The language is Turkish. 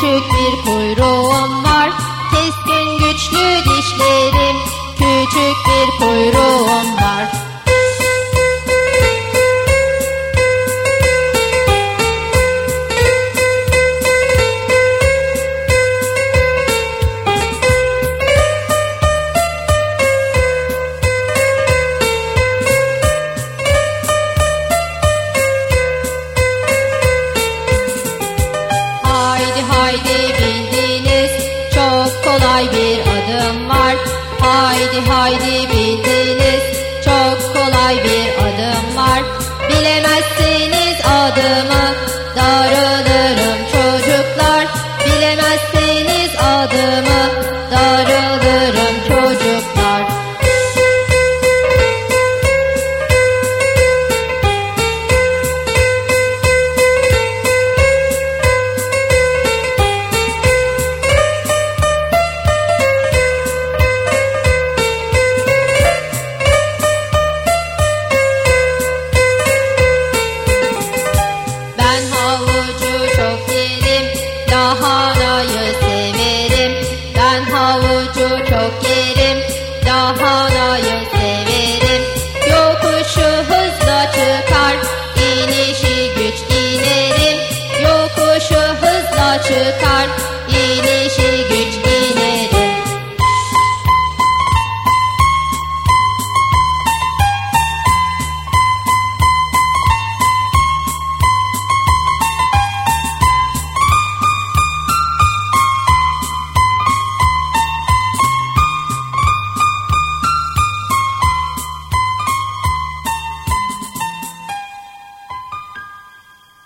küçük bir rồi haydi bildiniz Çok kolay bir adım var. Haydi haydi bildiniz. Ben havucu çok yerim, lahanayı